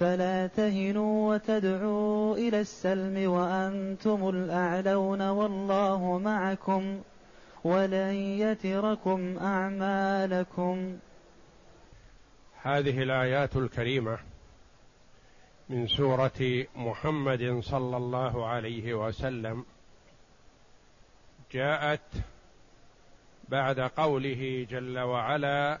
فلا تهنوا وتدعوا إلى السلم وأنتم الأعلون والله معكم ولن يتركم أعمالكم. هذه الآيات الكريمة من سورة محمد صلى الله عليه وسلم جاءت بعد قوله جل وعلا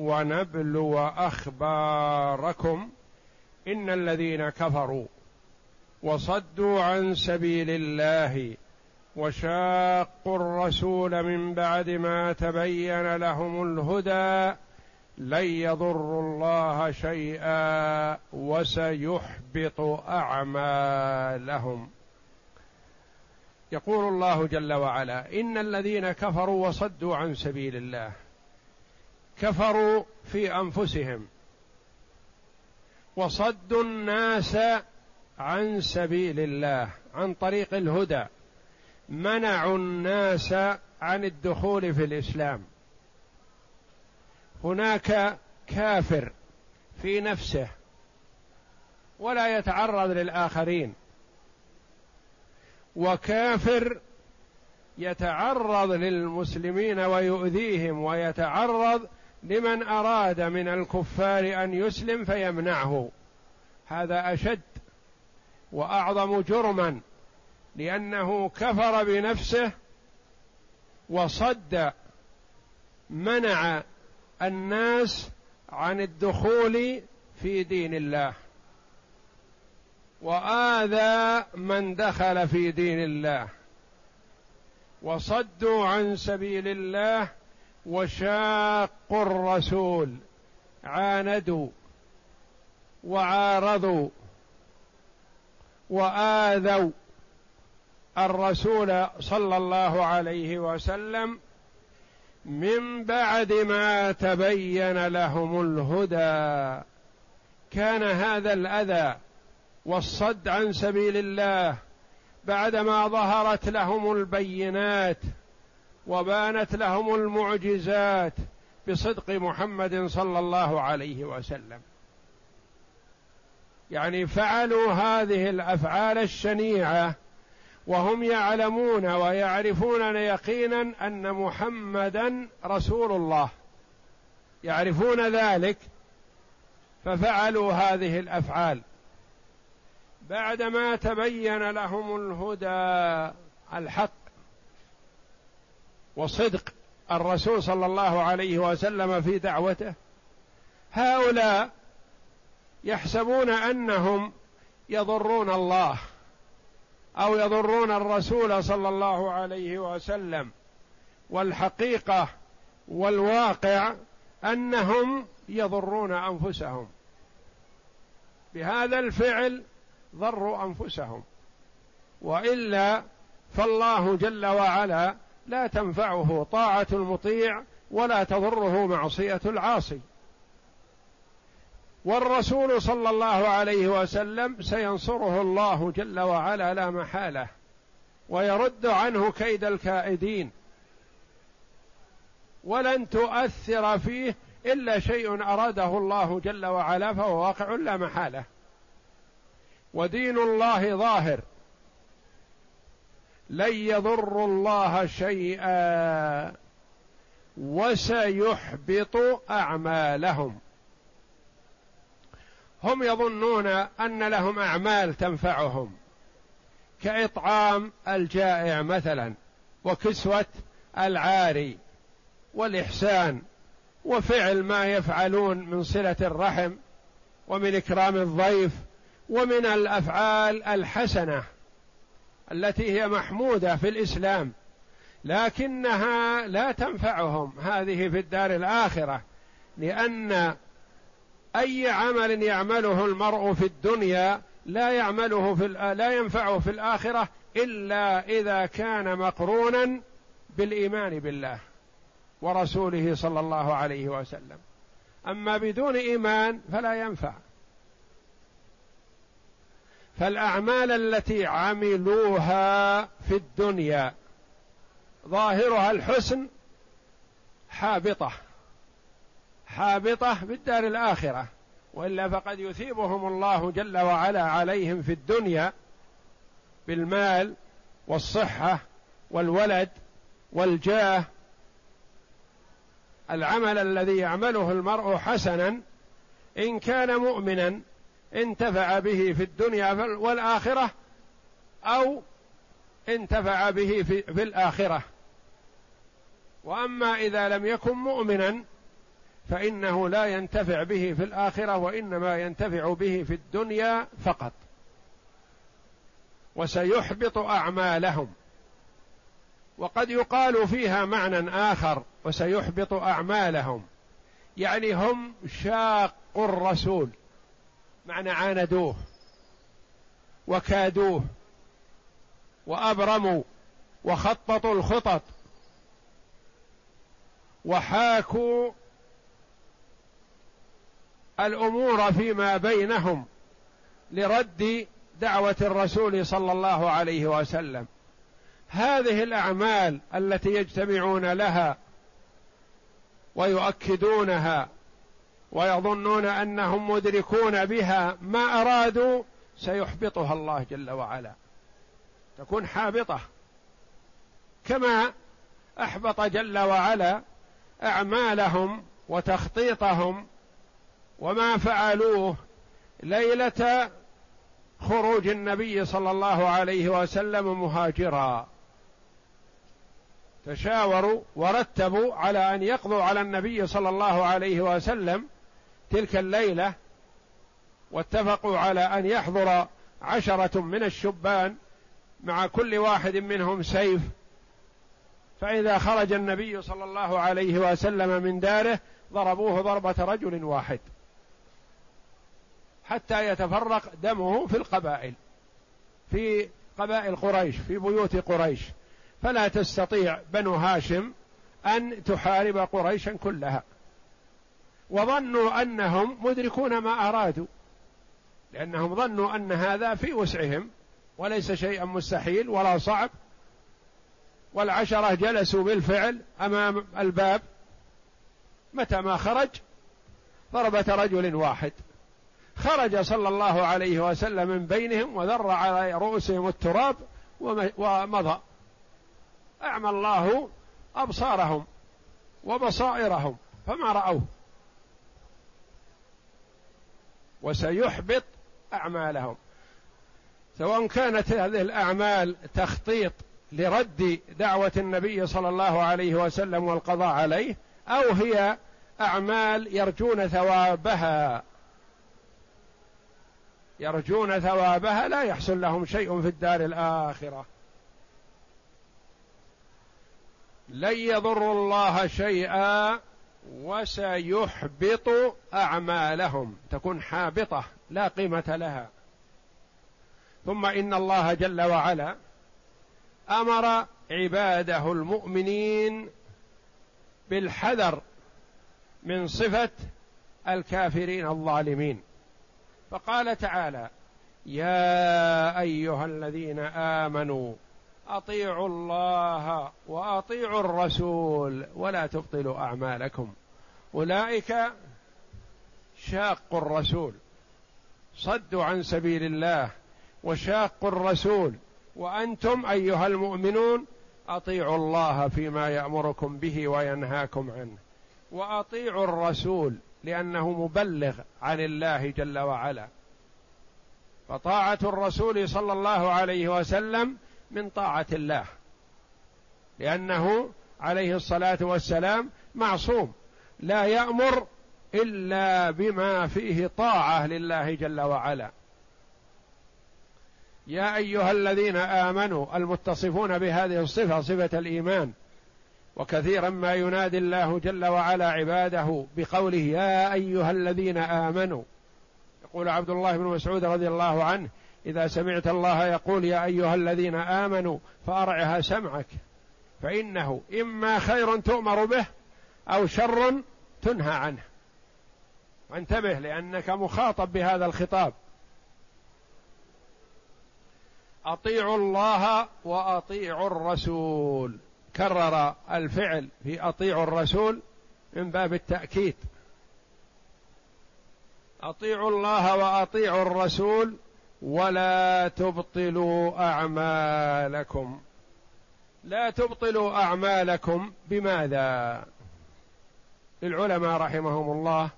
ونبلو أخباركم إن الذين كفروا وصدوا عن سبيل الله وشاقوا الرسول من بعد ما تبين لهم الهدى لن يضروا الله شيئا وسيحبط أعمالهم. يقول الله جل وعلا إن الذين كفروا وصدوا عن سبيل الله كفروا في أنفسهم وصدوا الناس عن سبيل الله عن طريق الهدى منعوا الناس عن الدخول في الإسلام. هناك كافر في نفسه ولا يتعرض للآخرين وكافر يتعرض للمسلمين ويؤذيهم ويتعرض لمن أراد من الكفار أن يسلم فيمنعه. هذا أشد وأعظم جرما لأنه كفر بنفسه وصد منع الناس عن الدخول في دين الله. وآذى من دخل في دين الله. وصدوا عن سبيل الله وشاقوا الرسول عاندوا وعارضوا وآذوا الرسول صلى الله عليه وسلم من بعد ما تبين لهم الهدى. كان هذا الأذى والصد عن سبيل الله بعدما ظهرت لهم البينات وبانت لهم المعجزات بصدق محمد صلى الله عليه وسلم. يعني فعلوا هذه الأفعال الشنيعة وهم يعلمون ويعرفون يقينا أن محمدا رسول الله. يعرفون ذلك ففعلوا هذه الأفعال. بعدما تبين لهم الهدى الحق وصدق الرسول صلى الله عليه وسلم في دعوته. هؤلاء يحسبون أنهم يضرون الله أو يضرون الرسول صلى الله عليه وسلم. والحقيقة والواقع أنهم يضرون أنفسهم. بهذا الفعل ضروا أنفسهم. وإلا فالله جل وعلا لا تنفعه طاعة المطيع ولا تضره معصية العاصي. والرسول صلى الله عليه وسلم سينصره الله جل وعلا لا محالة ويرد عنه كيد الكائدين. ولن تؤثر فيه إلا شيء أراده الله جل وعلا فهو واقع لا محالة. ودين الله ظاهر. لن يضروا الله شيئا وسيحبط أعمالهم. هم يظنون أن لهم أعمال تنفعهم. كإطعام الجائع مثلا وكسوة العاري والإحسان وفعل ما يفعلون من صلة الرحم ومن إكرام الضيف ومن الأفعال الحسنة. التي هي محمودة في الإسلام لكنها لا تنفعهم هذه في الدار الآخرة لأن أي عمل يعمله المرء في الدنيا لا يعمله في لا ينفعه في الآخرة إلا إذا كان مقرونا بالإيمان بالله ورسوله صلى الله عليه وسلم. أما بدون إيمان فلا ينفع. فالأعمال التي عملوها في الدنيا ظاهرها الحسن حابطة حابطة في الدار الآخرة وإلا فقد يثيبهم الله جل وعلا عليهم في الدنيا بالمال والصحة والولد والجاه. العمل الذي يعمله المرء حسنا إن كان مؤمنا انتفع به في الدنيا والآخرة أو انتفع به في, في الآخرة. وأما إذا لم يكن مؤمنا فإنه لا ينتفع به في الآخرة وإنما ينتفع به في الدنيا فقط. وسيحبط أعمالهم. وقد يقال فيها معنى آخر وسيحبط أعمالهم. يعني هم شاقوا الرسول. معنى عاندوه وكادوه وأبرموا وخططوا الخطط وحاكوا الأمور فيما بينهم لرد دعوة الرسول صلى الله عليه وسلم. هذه الأعمال التي يجتمعون لها ويؤكدونها ويظنون أنهم مدركون بها ما أرادوا سيحبطها الله جل وعلا. تكون حابطة. كما أحبط جل وعلا أعمالهم وتخطيطهم وما فعلوه ليلة خروج النبي صلى الله عليه وسلم مهاجرا. تشاوروا ورتبوا على أن يقضوا على النبي صلى الله عليه وسلم تلك الليلة واتفقوا على أن يحضر عشرة من الشبان مع كل واحد منهم سيف. فإذا خرج النبي صلى الله عليه وسلم من داره ضربوه ضربة رجل واحد حتى يتفرق دمه في القبائل في قبائل قريش في بيوت قريش. فلا تستطيع بنو هاشم أن تحارب قريشا كلها. وظنوا أنهم مدركون ما أرادوا لأنهم ظنوا أن هذا في وسعهم وليس شيئا مستحيل ولا صعب. والعشرة جلسوا بالفعل أمام الباب متى ما خرج ضربة رجل واحد. خرج صلى الله عليه وسلم من بينهم وذر على رؤوسهم التراب ومضى. أعمى الله أبصارهم وبصائرهم فما رأوه. وسيحبط أعمالهم. سواء كانت هذه الأعمال تخطيط لرد دعوة النبي صلى الله عليه وسلم والقضاء عليه أو هي أعمال يرجون ثوابها. يرجون ثوابها لا يحصل لهم شيء في الدار الآخرة. لن يضروا الله شيئا وسيحبط أعمالهم. تكون حابطة لا قيمة لها. ثم إن الله جل وعلا أمر عباده المؤمنين بالحذر من صفة الكافرين الظالمين. فقال تعالى يا أيها الذين آمنوا أطيعوا الله وأطيعوا الرسول ولا تبطلوا أعمالكم. أولئك شاقوا الرسول صدوا عن سبيل الله وشاقوا الرسول. وأنتم أيها المؤمنون أطيعوا الله فيما يأمركم به وينهاكم عنه. وأطيعوا الرسول لأنه مبلغ عن الله جل وعلا. فطاعة الرسول صلى الله عليه وسلم من طاعة الله. لأنه عليه الصلاة والسلام معصوم. لا يأمر إلا بما فيه طاعة لله جل وعلا. يا أيها الذين آمنوا المتصفون بهذه الصفة صفة الإيمان. وكثيرا ما ينادي الله جل وعلا عباده بقوله يا أيها الذين آمنوا. يقول عبد الله بن مسعود رضي الله عنه إذا سمعت الله يقول يا أيها الذين آمنوا فأرعها سمعك فإنه إما خير تؤمر به أو شر تنهى عنه. وانتبه لأنك مخاطب بهذا الخطاب. أطيعوا الله وأطيعوا الرسول. كرر الفعل في أطيعوا الرسول من باب التأكيد. أطيعوا الله وأطيعوا الرسول ولا تبطلوا أعمالكم. لا تبطلوا أعمالكم. بماذا؟ للعلماء رحمهم الله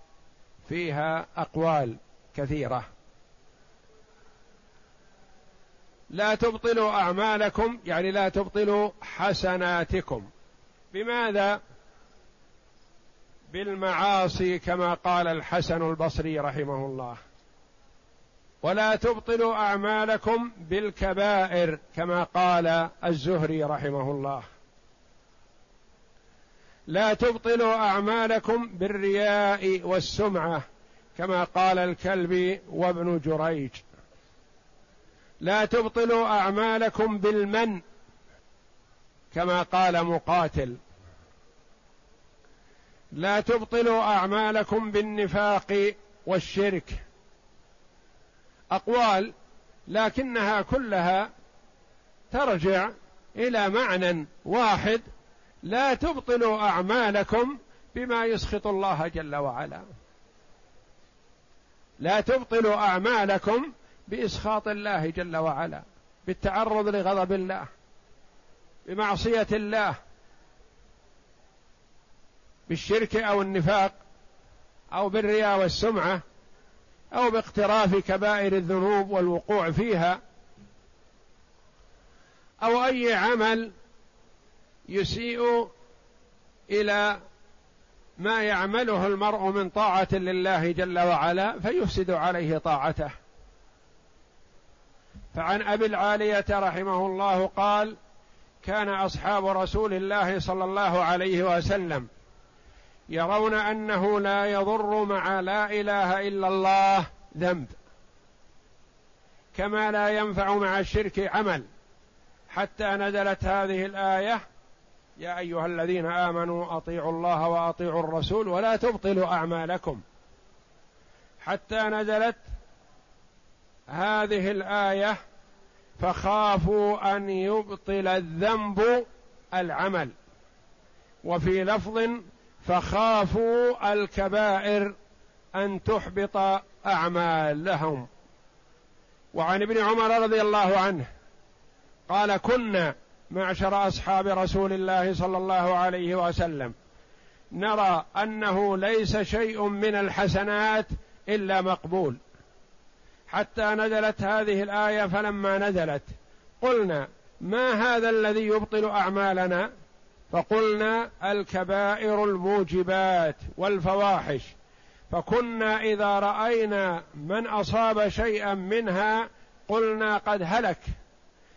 فيها أقوال كثيرة. لا تبطلوا أعمالكم يعني لا تبطلوا حسناتكم. بماذا؟ بالمعاصي كما قال الحسن البصري رحمه الله. ولا تبطلوا أعمالكم بالكبائر كما قال الزهري رحمه الله. لا تبطلوا أعمالكم بالرياء والسمعة كما قال الكلبي وابن جريج. لا تبطلوا أعمالكم بالمن كما قال مقاتل. لا تبطلوا أعمالكم بالنفاق والشرك أقوال لكنها كلها ترجع إلى معنى واحد لا تبطلوا أعمالكم بما يسخط الله جل وعلا. لا تبطلوا أعمالكم بإسخاط الله جل وعلا بالتعرض لغضب الله بمعصية الله بالشرك أو النفاق أو بالرياء والسمعة. أو باقتراف كبائر الذنوب والوقوع فيها أو أي عمل يسيء إلى ما يعمله المرء من طاعة لله جل وعلا فيفسد عليه طاعته. فعن أبي العالية رحمه الله قال كان أصحاب رسول الله صلى الله عليه وسلم يرون أنه لا يضر مع لا إله إلا الله ذنب. كما لا ينفع مع الشرك عمل. حتى نزلت هذه الآية يا أيها الذين آمنوا أطيعوا الله وأطيعوا الرسول ولا تبطلوا أعمالكم. حتى نزلت هذه الآية فخافوا أن يبطل الذنب العمل. وفي لفظ فخافوا الكبائر أن تحبط اعمالهم وعن ابن عمر رضي الله عنه قال كنا معشر أصحاب رسول الله صلى الله عليه وسلم. نرى أنه ليس شيء من الحسنات إلا مقبول. حتى نزلت هذه الآية فلما نزلت قلنا ما هذا الذي يبطل أعمالنا؟ فقلنا الكبائر الموجبات والفواحش فكنا إذا رأينا من أصاب شيئا منها قلنا قد هلك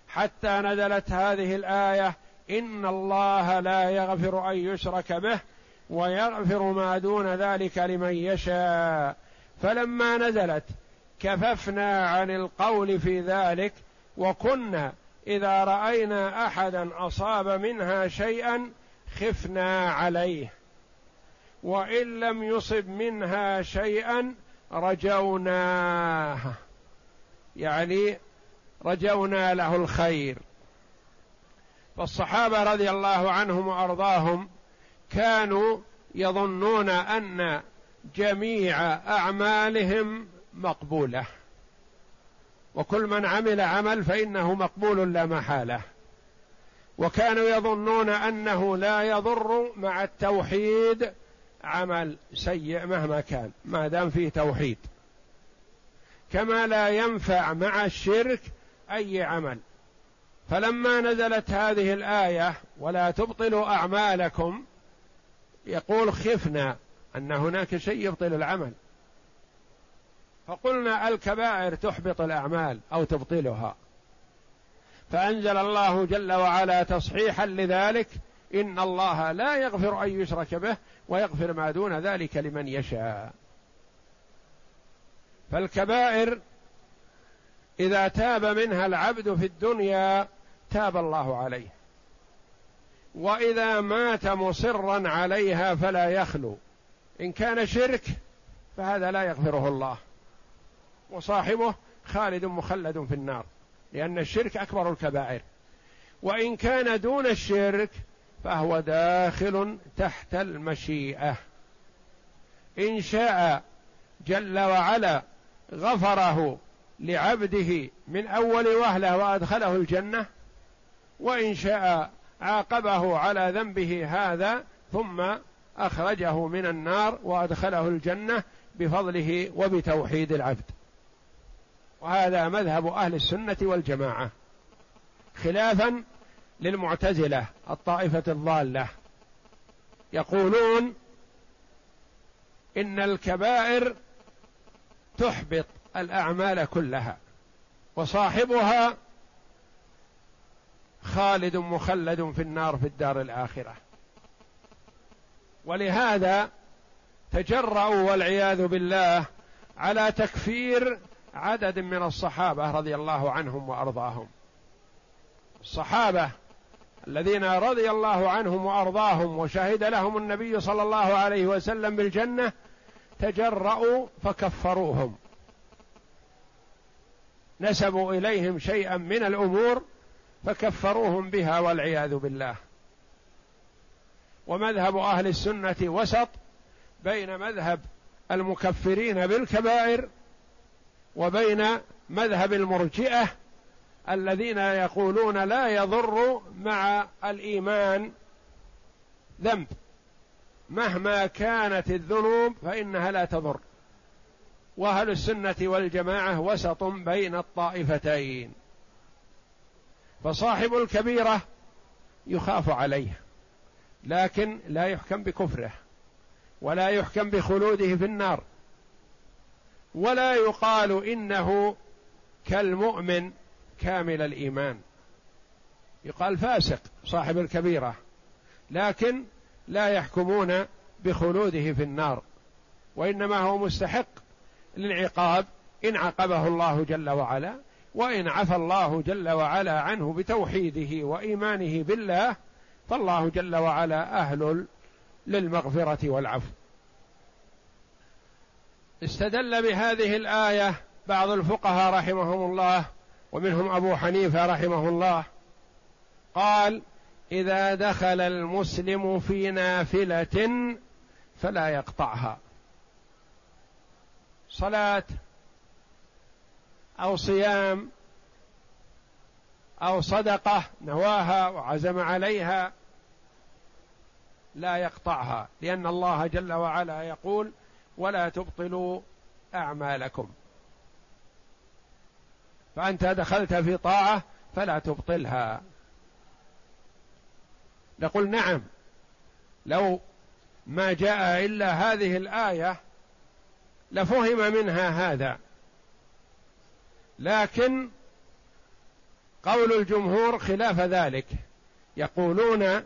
حتى نزلت هذه الآية إن الله لا يغفر أن يشرك به ويغفر ما دون ذلك لمن يشاء. فلما نزلت كففنا عن القول في ذلك وكنا إذا رأينا أحدا أصاب منها شيئا خفنا عليه وإن لم يصب منها شيئا رجوناه يعني رجونا له الخير. فالصحابة رضي الله عنهم وأرضاهم كانوا يظنون أن جميع أعمالهم مقبولة. وكل من عمل عمل فإنه مقبول لا محالة. وكانوا يظنون أنه لا يضر مع التوحيد عمل سيء مهما كان ما دام فيه توحيد. كما لا ينفع مع الشرك أي عمل. فلما نزلت هذه الآية ولا تبطلوا أعمالكم يقول خفنا أن هناك شيء يبطل العمل. فقلنا الكبائر تحبط الأعمال أو تبطلها. فأنزل الله جل وعلا تصحيحا لذلك إن الله لا يغفر أن يشرك به ويغفر ما دون ذلك لمن يشاء. فالكبائر إذا تاب منها العبد في الدنيا تاب الله عليه. وإذا مات مصرا عليها فلا يخلو. إن كان شرك فهذا لا يغفره الله. وصاحبه خالد مخلد في النار لأن الشرك أكبر الكبائر. وإن كان دون الشرك فهو داخل تحت المشيئة. إن شاء جل وعلا غفره لعبده من أول وهلة وأدخله الجنة وإن شاء عاقبه على ذنبه هذا ثم أخرجه من النار وأدخله الجنة بفضله وبتوحيد العبد. وهذا مذهب أهل السنة والجماعة خلافا للمعتزلة الطائفة الضالة. يقولون إن الكبائر تحبط الأعمال كلها وصاحبها خالد مخلد في النار في الدار الآخرة. ولهذا تجرأوا والعياذ بالله على تكفير عدد من الصحابة رضي الله عنهم وأرضاهم. الصحابة الذين رضي الله عنهم وأرضاهم وشهد لهم النبي صلى الله عليه وسلم بالجنة تجرأوا فكفروهم. نسبوا إليهم شيئا من الأمور فكفروهم بها والعياذ بالله. ومذهب أهل السنة وسط بين مذهب المكفرين بالكبائر وبين مذهب المرجئة الذين يقولون لا يضر مع الإيمان ذنب. مهما كانت الذنوب فإنها لا تضر. وأهل السنة والجماعة وسط بين الطائفتين. فصاحب الكبيرة يخاف عليه لكن لا يحكم بكفره ولا يحكم بخلوده في النار. ولا يقال إنه كالمؤمن كامل الإيمان. يقال فاسق صاحب الكبيرة لكن لا يحكمون بخلوده في النار وإنما هو مستحق للعقاب إن عاقبه الله جل وعلا وإن عفى الله جل وعلا عنه بتوحيده وإيمانه بالله فالله جل وعلا أهل للمغفرة والعفو. استدل بهذه الآية بعض الفقهاء رحمهم الله ومنهم أبو حنيفة رحمه الله. قال إذا دخل المسلم في نافلة فلا يقطعها. صلاة أو صيام أو صدقة نواها وعزم عليها لا يقطعها لأن الله جل وعلا يقول ولا تبطلوا أعمالكم. فأنت دخلت في طاعة فلا تبطلها. نقول نعم لو ما جاء إلا هذه الآية لفهم منها هذا. لكن قول الجمهور خلاف ذلك. يقولون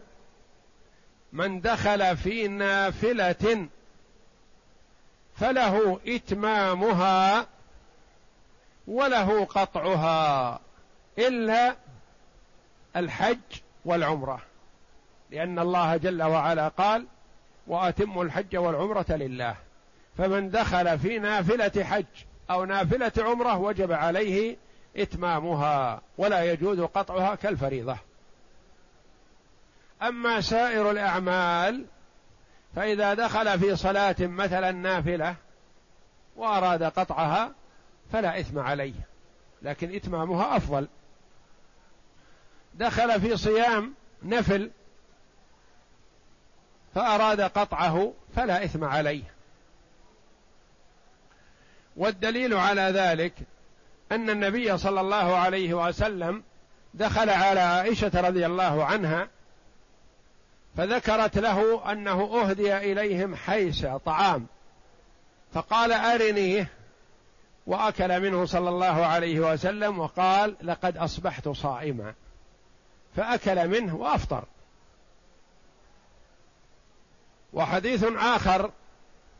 من دخل في نافلة فله إتمامها وله قطعها إلا الحج والعمرة لأن الله جل وعلا قال واتموا الحج والعمرة لله. فمن دخل في نافلة حج أو نافلة عمرة وجب عليه إتمامها ولا يجوز قطعها كالفريضة. أما سائر الأعمال فإذا دخل في صلاة مثلا نافلة وأراد قطعها فلا إثم عليه لكن إتمامها أفضل. دخل في صيام نفل فأراد قطعه فلا إثم عليه. والدليل على ذلك أن النبي صلى الله عليه وسلم دخل على عائشة رضي الله عنها فذكرت له أنه أهدي إليهم حيس طعام. فقال ارنيه وأكل منه صلى الله عليه وسلم وقال لقد أصبحت صائما. فأكل منه وأفطر. وحديث آخر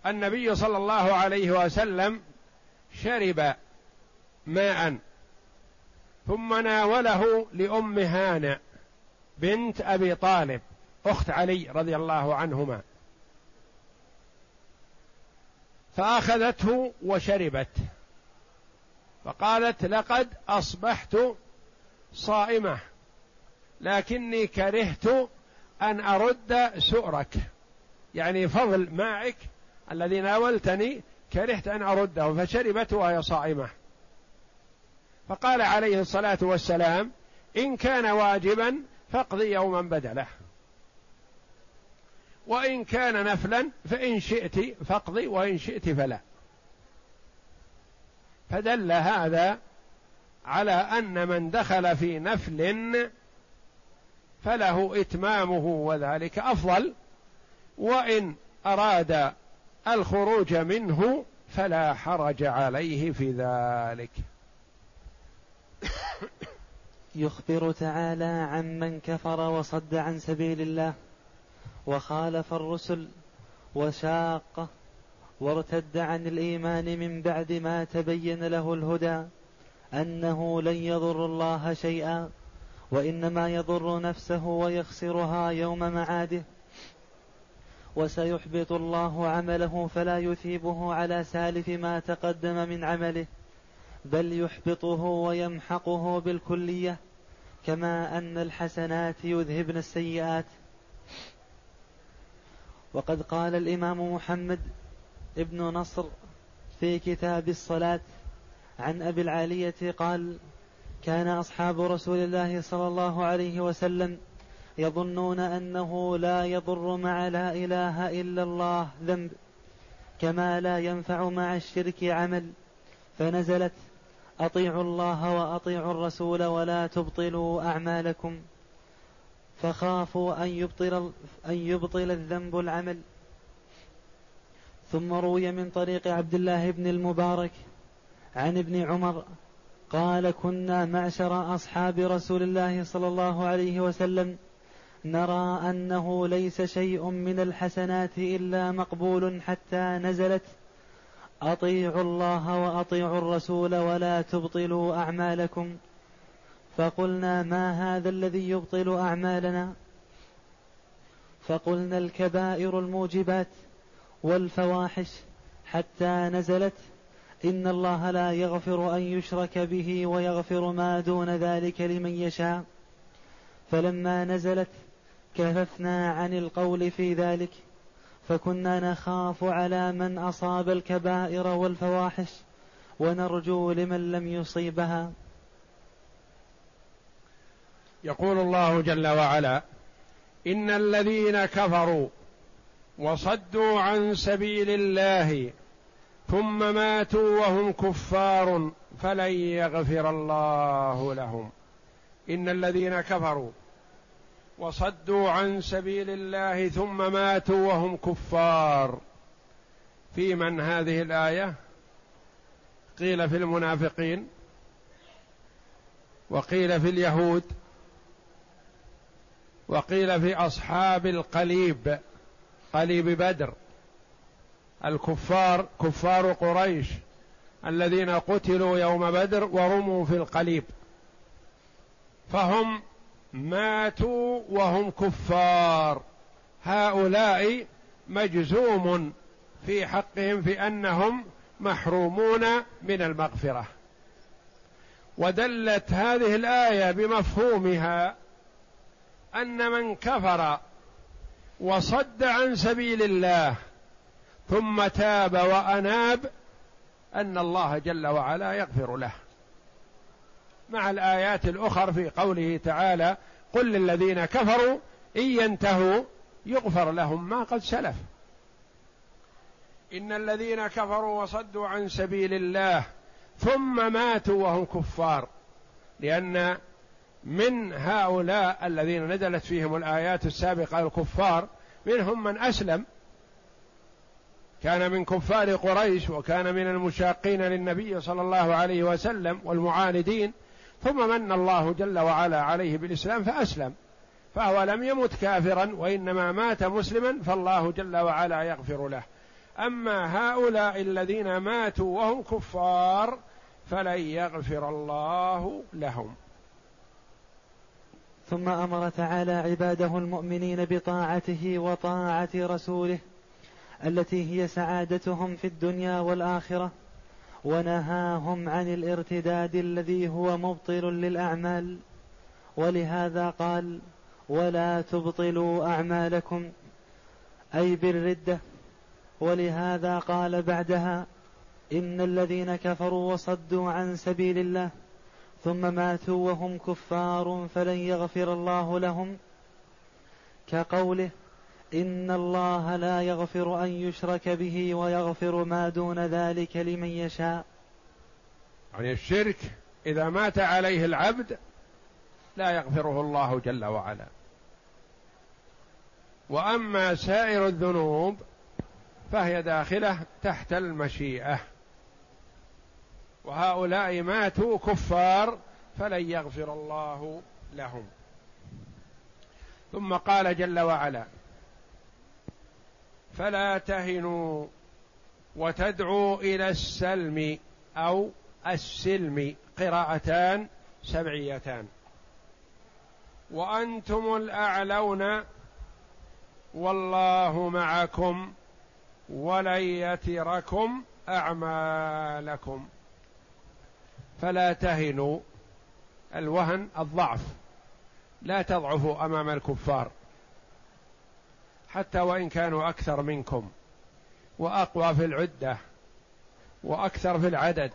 النبي صلى الله عليه وسلم شرب ماء ثم ناوله لأم هانئ بنت أبي طالب. أخت علي رضي الله عنهما. فأخذته وشربت. فقالت لقد أصبحت صائمة لكني كرهت أن أرد سؤرك. يعني فضل ماعك الذي ناولتني كرهت أن أرده فشربت وهي صائمة. فقال عليه الصلاة والسلام إن كان واجبا فاقضي يوما بدله. وإن كان نفلا فإن شئت فاقضي وإن شئت فلا. فدل هذا على أن من دخل في نفل فله إتمامه وذلك أفضل وإن أراد الخروج منه فلا حرج عليه في ذلك. يخبر تعالى عن من كفر وصد عن سبيل الله. وخالف الرسل وشاقه وارتد عن الإيمان من بعد ما تبين له الهدى أنه لن يضر الله شيئا وإنما يضر نفسه ويخسرها يوم معاده وسيحبط الله عمله فلا يثيبه على سالف ما تقدم من عمله بل يحبطه ويمحقه بالكلية كما أن الحسنات يذهبن السيئات وقد قال الإمام محمد ابن نصر في كتاب الصلاة عن أبي العالية قال كان أصحاب رسول الله صلى الله عليه وسلم يظنون أنه لا يضر مع لا إله إلا الله ذنب كما لا ينفع مع الشرك عمل فنزلت أطيعوا الله وأطيعوا الرسول ولا تبطلوا أعمالكم. فخافوا أن يبطل, أن يبطل الذنب العمل. ثم روي من طريق عبد الله بن المبارك عن ابن عمر قال كنا معشر أصحاب رسول الله صلى الله عليه وسلم. نرى أنه ليس شيء من الحسنات إلا مقبول حتى نزلت. أطيعوا الله وأطيعوا الرسول ولا تبطلوا أعمالكم. فقلنا ما هذا الذي يبطل أعمالنا؟ فقلنا الكبائر الموجبات والفواحش حتى نزلت. إن الله لا يغفر أن يشرك به ويغفر ما دون ذلك لمن يشاء. فلما نزلت كففنا عن القول في ذلك. فكنا نخاف على من أصاب الكبائر والفواحش ونرجو لمن لم يصيبها. يقول الله جل وعلا إن الذين كفروا وصدوا عن سبيل الله ثم ماتوا وهم كفار فلن يغفر الله لهم. إن الذين كفروا وصدوا عن سبيل الله ثم ماتوا وهم كفار. في من هذه الآية؟ قيل في المنافقين وقيل في اليهود وقيل في أصحاب القليب قليب بدر. الكفار كفار قريش الذين قتلوا يوم بدر ورموا في القليب. فهم ماتوا وهم كفار. هؤلاء مجزوم في حقهم في أنهم محرومون من المغفرة. ودلت هذه الآية بمفهومها أن من كفر وصد عن سبيل الله ثم تاب وأناب أن الله جل وعلا يغفر له. مع الآيات الأخر في قوله تعالى قل للذين كفروا إن ينتهوا يغفر لهم ما قد سلف. إن الذين كفروا وصدوا عن سبيل الله ثم ماتوا وهم كفار لأن من هؤلاء الذين نزلت فيهم الآيات السابقة الكفار منهم من أسلم. كان من كفار قريش وكان من المشاقين للنبي صلى الله عليه وسلم والمعاندين. ثم من الله جل وعلا عليه بالإسلام فأسلم. فهو لم يمت كافرا وإنما مات مسلما فالله جل وعلا يغفر له. أما هؤلاء الذين ماتوا وهم كفار فلن يغفر الله لهم. ثم أمر تعالى عباده المؤمنين بطاعته وطاعة رسوله التي هي سعادتهم في الدنيا والآخرة ونهاهم عن الارتداد الذي هو مبطل للأعمال. ولهذا قال ولا تبطلوا أعمالكم أي بالردة. ولهذا قال بعدها إن الذين كفروا وصدوا عن سبيل الله ثم ماتوا وهم كفار فلن يغفر الله لهم كقوله إن الله لا يغفر أن يشرك به ويغفر ما دون ذلك لمن يشاء. يعني الشرك إذا مات عليه العبد لا يغفره الله جل وعلا. وأما سائر الذنوب فهي داخلة تحت المشيئة. وهؤلاء ماتوا كفار فلن يغفر الله لهم. ثم قال جل وعلا فلا تهنوا وتدعوا إلى السلم أو السلم قراءتان سبعيتان. وأنتم الأعلون والله معكم ولن يتركم أعمالكم. فلا تهنوا الوهن الضعف. لا تضعفوا أمام الكفار. حتى وإن كانوا أكثر منكم. وأقوى في العدة. وأكثر في العدد.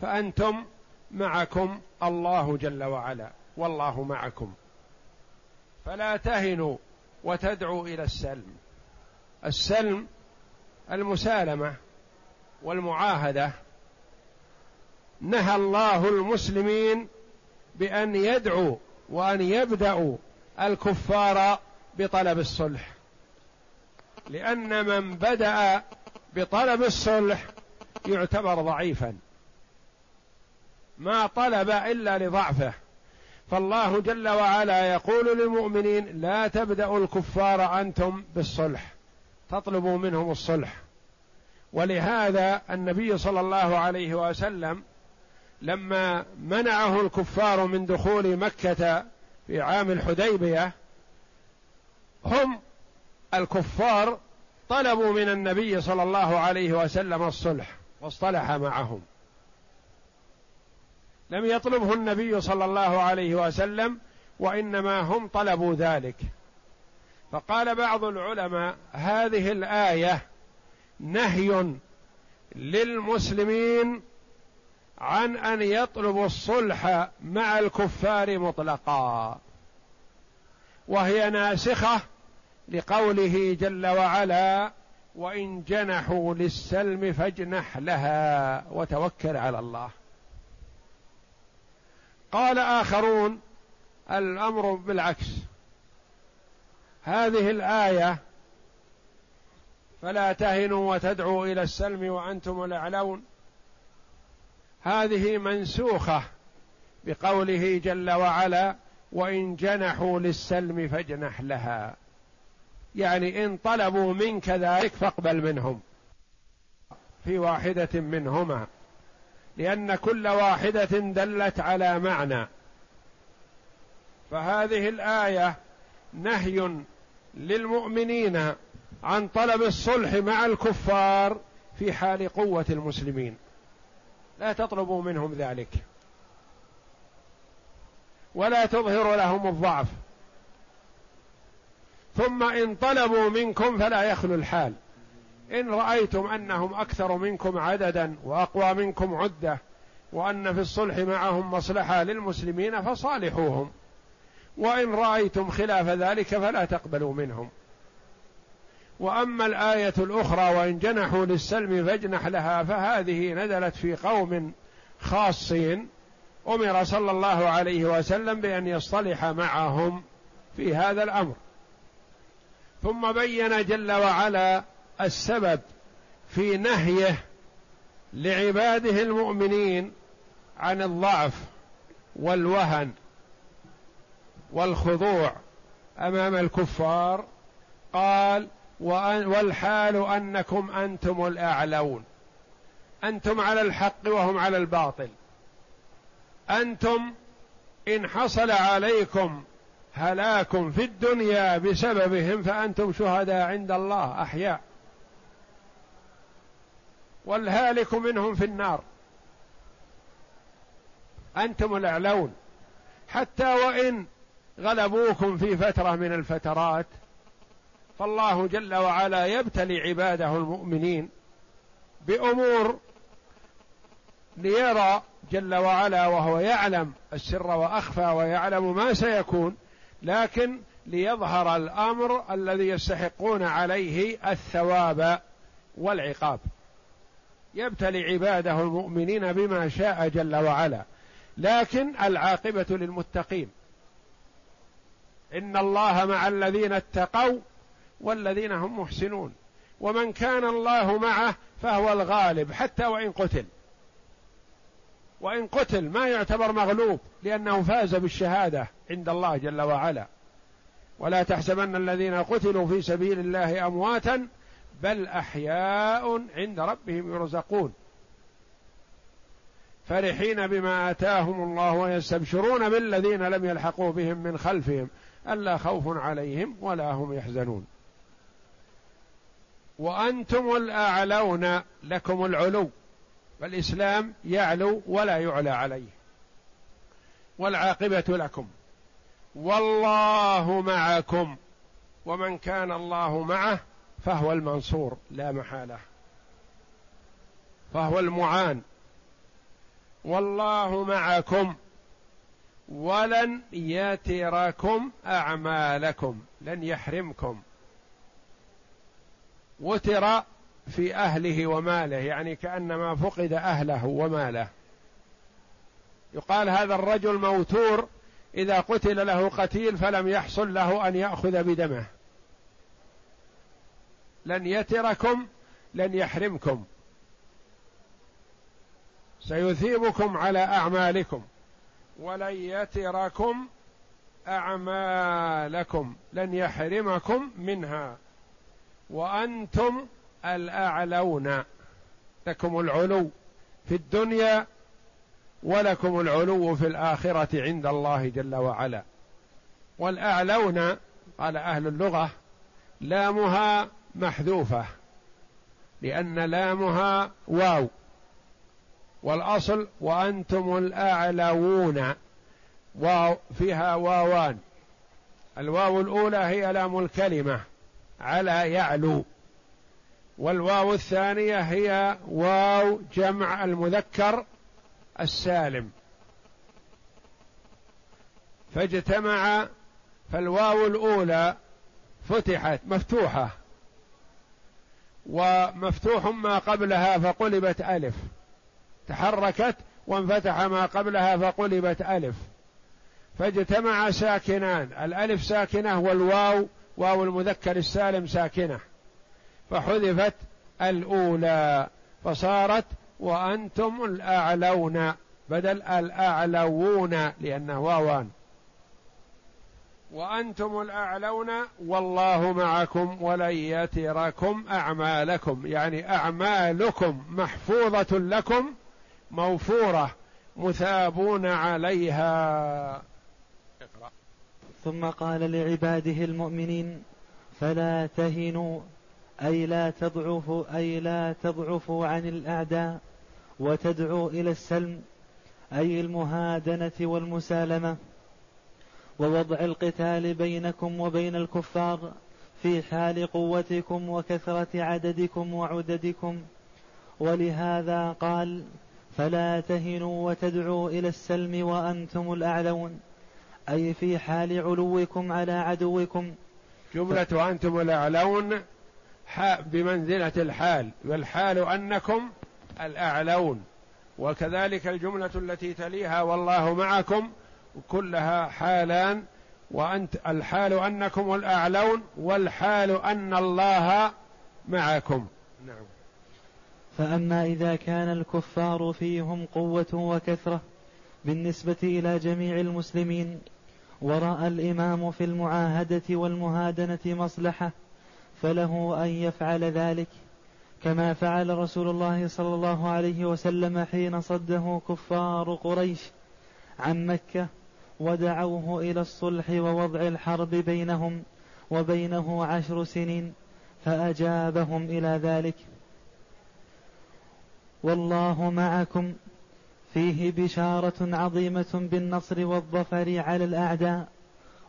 فأنتم معكم الله جل وعلا. والله معكم. فلا تهنوا وتدعوا إلى السلم. السلم المسالمة والمعاهدة نهى الله المسلمين بأن يدعوا وأن يبدأوا الكفار بطلب الصلح. لأن من بدأ بطلب الصلح يعتبر ضعيفا. ما طلب إلا لضعفه. فالله جل وعلا يقول للمؤمنين لا تبدأوا الكفار أنتم بالصلح. تطلبوا منهم الصلح. ولهذا النبي صلى الله عليه وسلم لما منعه الكفار من دخول مكة في عام الحديبية هم الكفار طلبوا من النبي صلى الله عليه وسلم الصلح واصطلح معهم. لم يطلبه النبي صلى الله عليه وسلم وإنما هم طلبوا ذلك. فقال بعض العلماء هذه الآية نهي للمسلمين عن أن يطلبوا الصلح مع الكفار مطلقا. وهي ناسخة لقوله جل وعلا وإن جنحوا للسلم فاجنح لها وتوكل على الله. قال آخرون الأمر بالعكس. هذه الآية فلا تهنوا وتدعوا إلى السلم وأنتم الأعلون. هذه منسوخة بقوله جل وعلا وإن جنحوا للسلم فاجنح لها. يعني إن طلبوا منك ذلك فاقبل منهم في واحدة منهما لأن كل واحدة دلت على معنى. فهذه الآية نهي للمؤمنين عن طلب الصلح مع الكفار في حال قوة المسلمين. لا تطلبوا منهم ذلك. ولا تظهر لهم الضعف. ثم إن طلبوا منكم فلا يخلو الحال. إن رأيتم أنهم أكثر منكم عددا وأقوى منكم عدة وأن في الصلح معهم مصلحة للمسلمين فصالحوهم. وإن رأيتم خلاف ذلك فلا تقبلوا منهم. وأما الآية الأخرى وإن جنحوا للسلم فاجنح لها فهذه نزلت في قوم خاصين أمر صلى الله عليه وسلم بأن يصطلح معهم في هذا الأمر. ثم بين جل وعلا السبب في نهيه لعباده المؤمنين عن الضعف والوهن والخضوع أمام الكفار. قال والحال أنكم أنتم الأعلون. أنتم على الحق وهم على الباطل. أنتم إن حصل عليكم هلاك في الدنيا بسببهم فأنتم شهداء عند الله أحياء. والهالك منهم في النار. أنتم الأعلون. حتى وإن غلبوكم في فترة من الفترات فالله جل وعلا يبتلي عباده المؤمنين بأمور ليرى جل وعلا وهو يعلم السر وأخفى ويعلم ما سيكون لكن ليظهر الأمر الذي يستحقون عليه الثواب والعقاب. يبتلي عباده المؤمنين بما شاء جل وعلا. لكن العاقبة للمتقين. إن الله مع الذين اتقوا والذين هم محسنون. ومن كان الله معه فهو الغالب حتى وإن قتل. وإن قتل ما يعتبر مغلوب لأنه فاز بالشهادة عند الله جل وعلا. ولا تحسبن الذين قتلوا في سبيل الله أمواتا بل أحياء عند ربهم يرزقون. فرحين بما آتاهم الله ويستبشرون بالذين لم يلحقوا بهم من خلفهم ألا خوف عليهم ولا هم يحزنون. وأنتم الأعلون لكم العلو فالإسلام يعلو ولا يعلى عليه والعاقبة لكم والله معكم ومن كان الله معه فهو المنصور لا محالة فهو المعان والله معكم ولن يتركم أعمالكم لن يحرمكم. وتر في أهله وماله يعني كأنما فقد أهله وماله. يقال هذا الرجل موتور إذا قتل له قتيل فلم يحصل له أن يأخذ بدمه. لن يتركم لن يحرمكم. سيثيبكم على أعمالكم. ولن يتركم أعمالكم لن يحرمكم منها. وأنتم الأعلون. لكم العلو في الدنيا ولكم العلو في الآخرة عند الله جل وعلا. والأعلون قال أهل اللغة لامها محذوفة لأن لامها واو. والأصل وأنتم الاعلوون واو فيها واوان. الواو الأولى هي لام الكلمة. على يعلو. والواو الثانية هي واو جمع المذكر السالم. فاجتمع فالواو الأولى فتحت مفتوحة. ومفتوح ما قبلها فقلبت ألف. تحركت وانفتح ما قبلها فقلبت ألف. فاجتمع ساكنان. الألف ساكنة والواو واو المذكر السالم ساكنه. فحذفت الأولى فصارت وأنتم الأعلون بدل الأعلوون لأنه واوان. وأنتم الأعلون والله معكم ولن يتركم أعمالكم. يعني أعمالكم محفوظة لكم موفورة مثابون عليها. ثم قال لعباده المؤمنين فلا تهنوا أي لا تضعفوا أي لا تضعفوا عن الأعداء وتدعوا إلى السلم أي المهادنة والمسالمة. ووضع القتال بينكم وبين الكفار في حال قوتكم وكثرة عددكم وعددكم. ولهذا قال فلا تهنوا وتدعوا إلى السلم وأنتم الأعلون. أي في حال علوكم على عدوكم. جملة أنتم الأعلون بمنزلة الحال والحال أنكم الأعلون. وكذلك الجملة التي تليها والله معكم كلها حالان وأنت الحال أنكم الأعلون والحال أن الله معكم. نعم. فأما إذا كان الكفار فيهم قوة وكثرة بالنسبة إلى جميع المسلمين ورأى الإمام في المعاهدة والمهادنة مصلحة فله أن يفعل ذلك. كما فعل رسول الله صلى الله عليه وسلم حين صده كفار قريش عن مكة ودعوه إلى الصلح ووضع الحرب بينهم وبينه عشر سنين فأجابهم إلى ذلك. والله معكم. فيه بشارة عظيمة بالنصر والظفر على الأعداء.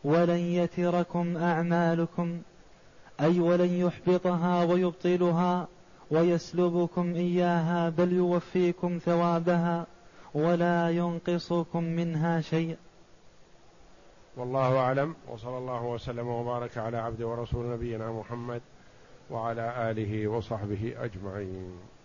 ولن يتركم أعمالكم. أي ولن يحبطها ويبطلها. ويسلبكم إياها بل يوفيكم ثوابها. ولا ينقصكم منها شيء. والله أعلم. وصلى الله وسلم وبارك على عبد ورسول نبينا محمد وعلى آله وصحبه أجمعين.